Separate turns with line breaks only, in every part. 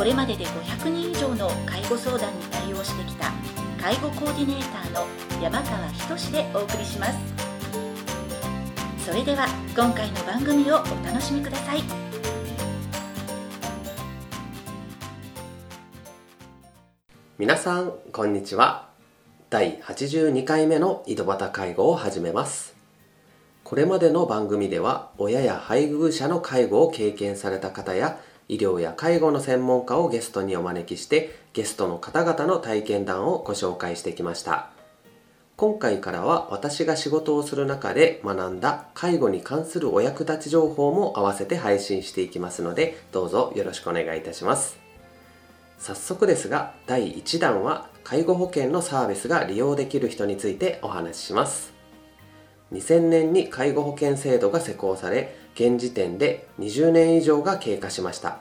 これまでで500人以上の介護相談に対応してきた介護コーディネーターの山川仁でお送りします。それでは今回の番組をお楽しみください。
皆さんこんにちは。第82回目の井戸端介護を始めます。これまでの番組では親や配偶者の介護を経験された方や医療や介護の専門家をゲストにお招きしてゲストの方々の体験談をご紹介してきました。今回からは私が仕事をする中で学んだ介護に関するお役立ち情報も合わせて配信していきますのでどうぞよろしくお願いいたします。早速ですが第1弾は介護保険のサービスが利用できる人についてお話しします。2000年に介護保険制度が施行され現時点で20年以上が経過しました。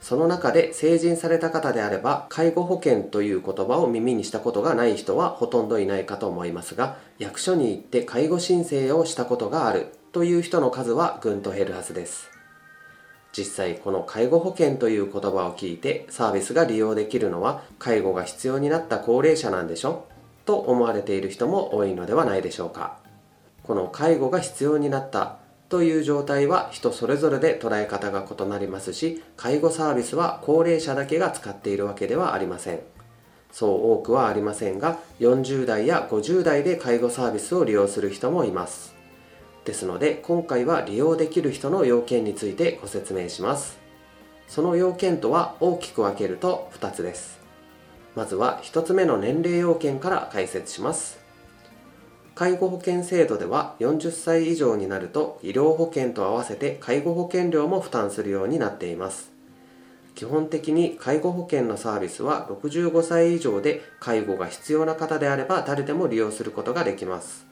その中で成人された方であれば介護保険という言葉を耳にしたことがない人はほとんどいないかと思いますが役所に行って介護申請をしたことがあるという人の数はぐんと減るはずです。実際この介護保険という言葉を聞いてサービスが利用できるのは介護が必要になった高齢者なんでしょと思われている人も多いのではないでしょうか。この介護が必要になったという状態は人それぞれで捉え方が異なりますし介護サービスは高齢者だけが使っているわけではありません。そう多くはありませんが40代や50代で介護サービスを利用する人もいます。ですので今回は利用できる人の要件についてご説明します。その要件とは大きく分けると2つです。まずは1つ目の年齢要件から解説します。介護保険制度では40歳以上になると医療保険と合わせて介護保険料も負担するようになっています。基本的に介護保険のサービスは65歳以上で介護が必要な方であれば誰でも利用することができます。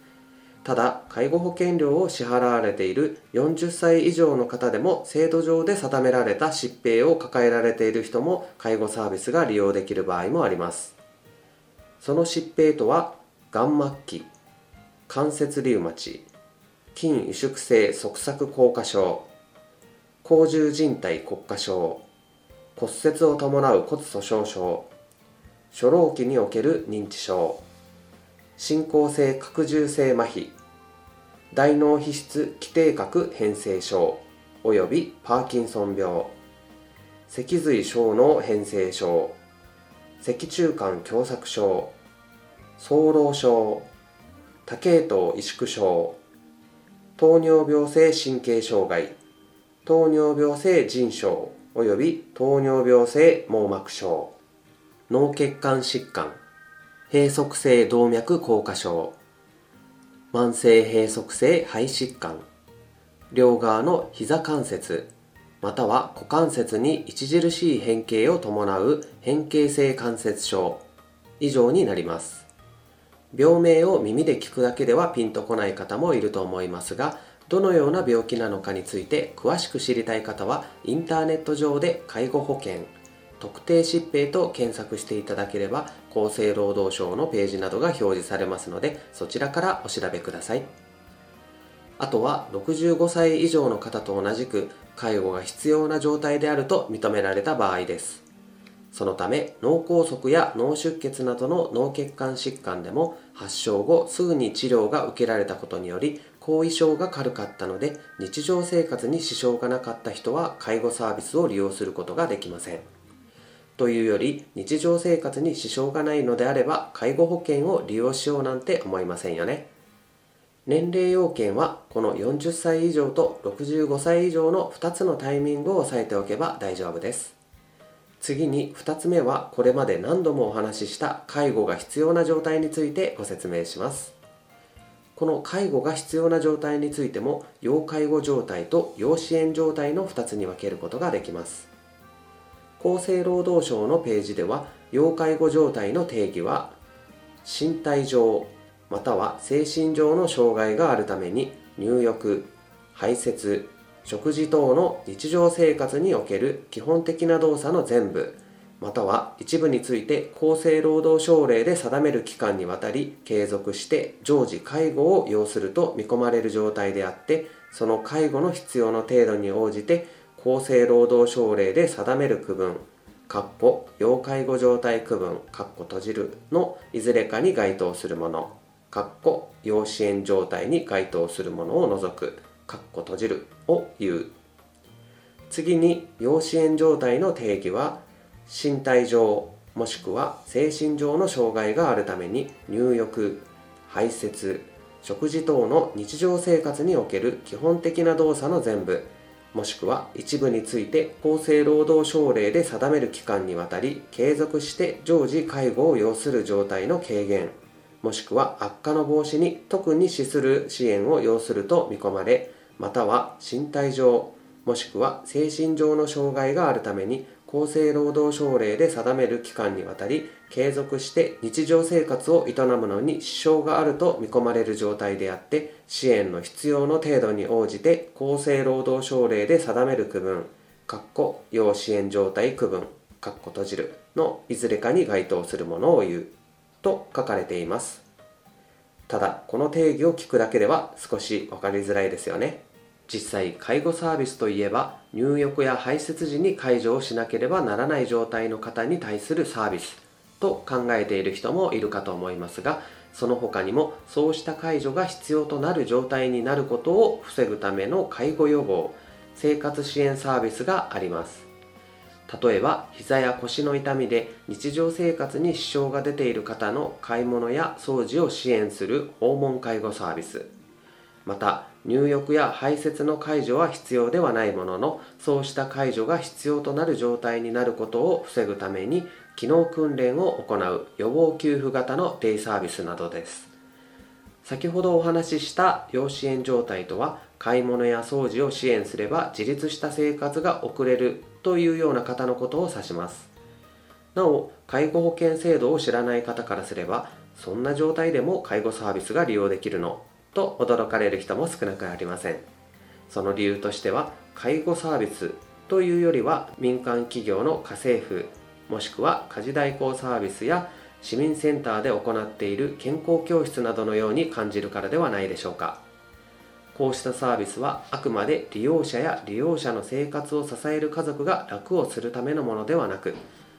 ただ介護保険料を支払われている40歳以上の方でも制度上で定められた疾病を抱えられている人も介護サービスが利用できる場合もあります。その疾病とはがん末期関節リウマチ筋萎縮性側索硬化症甲状靭帯骨化症骨折を伴う骨粗鬆症初老期における認知症進行性拡充性麻痺大脳皮質基底核変性症およびパーキンソン病脊髄小脳変性症脊柱管狭窄症早老症多系統萎縮症糖尿病性神経障害糖尿病性腎症および糖尿病性網膜症脳血管疾患閉塞性動脈硬化症慢性閉塞性肺疾患両側の膝関節または股関節に著しい変形を伴う変形性関節症以上になります。病名を耳で聞くだけではピンとこない方もいると思いますがどのような病気なのかについて詳しく知りたい方はインターネット上で介護保険特定疾病と検索していただければ厚生労働省のページなどが表示されますのでそちらからお調べください。あとは65歳以上の方と同じく介護が必要な状態であると認められた場合です。そのため脳梗塞や脳出血などの脳血管疾患でも発症後すぐに治療が受けられたことにより後遺症が軽かったので日常生活に支障がなかった人は介護サービスを利用することができません。というより日常生活に支障がないのであれば介護保険を利用しようなんて思いませんよね。年齢要件はこの40歳以上と65歳以上の2つのタイミングを押さえておけば大丈夫です。次に2つ目はこれまで何度もお話しした介護が必要な状態についてご説明します。この介護が必要な状態についても要介護状態と要支援状態の2つに分けることができます。厚生労働省のページでは要介護状態の定義は身体上または精神上の障害があるために入浴排泄食事等の日常生活における基本的な動作の全部または一部について厚生労働省令で定める期間にわたり継続して常時介護を要すると見込まれる状態であってその介護の必要の程度に応じて厚生労働省令で定める区分かっこ要介護状態区分かっこ閉じるのいずれかに該当するものかっこ要支援状態に該当するものを除く。閉じるを言う次に要支援状態の定義は身体上もしくは精神上の障害があるために入浴排泄食事等の日常生活における基本的な動作の全部もしくは一部について厚生労働省令で定める期間にわたり継続して常時介護を要する状態の軽減もしくは悪化の防止に特に資する支援を要すると見込まれまたは身体上もしくは精神上の障害があるために厚生労働省令で定める期間にわたり継続して日常生活を営むのに支障があると見込まれる状態であって支援の必要の程度に応じて厚生労働省令で定める区分要支援状態区分閉じるのいずれかに該当するものを言うと書かれています。ただこの定義を聞くだけでは少し分かりづらいですよね。実際介護サービスといえば入浴や排泄時に介助をしなければならない状態の方に対するサービスと考えている人もいるかと思いますがその他にもそうした介助が必要となる状態になることを防ぐための介護予防生活支援サービスがあります。例えば膝や腰の痛みで日常生活に支障が出ている方の買い物や掃除を支援する訪問介護サービス。また入浴や排泄の介助は必要ではないもののそうした介助が必要となる状態になることを防ぐために機能訓練を行う予防給付型のデイサービスなどです。先ほどお話しした要支援状態とは買い物や掃除を支援すれば自立した生活が送れるというような方のことを指します。なお介護保険制度を知らない方からすればそんな状態でも介護サービスが利用できるのと驚かれる人も少なくありません。その理由としては介護サービスというよりは民間企業の家政婦もしくは家事代行サービスや市民センターで行っている健康教室などのように感じるからではないでしょうか。こうしたサービスはあくまで利用者や利用者の生活を支える家族が楽をするためのものではなく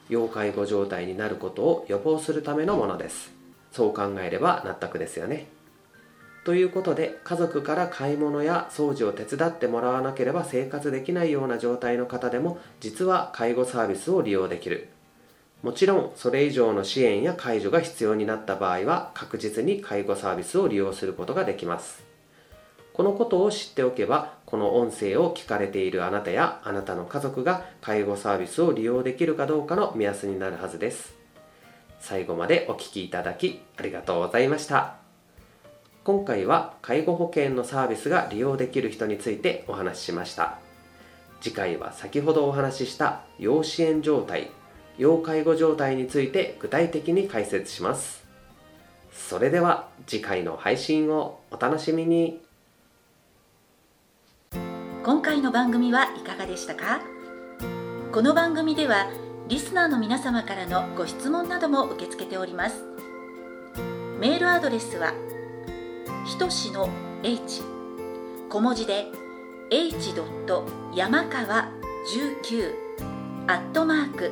要介護状態になることを予防するためのものです。そう考えれば納得ですよね。ということで家族から買い物や掃除を手伝ってもらわなければ生活できないような状態の方でも実は介護サービスを利用できる。もちろんそれ以上の支援や介助が必要になった場合は確実に介護サービスを利用することができます。このことを知っておけばこの音声を聞かれているあなたやあなたの家族が介護サービスを利用できるかどうかの目安になるはずです。最後までお聴きいただきありがとうございました。今回は介護保険のサービスが利用できる人についてお話ししました。次回は先ほどお話しした要支援状態要介護状態について具体的に解説します。それでは次回の配信をお楽しみに。
今回の番組はいかがでしたか？この番組ではリスナーの皆様からのご質問なども受け付けております。メールアドレスはひとしの h 小文字で h. 山川19アットマーク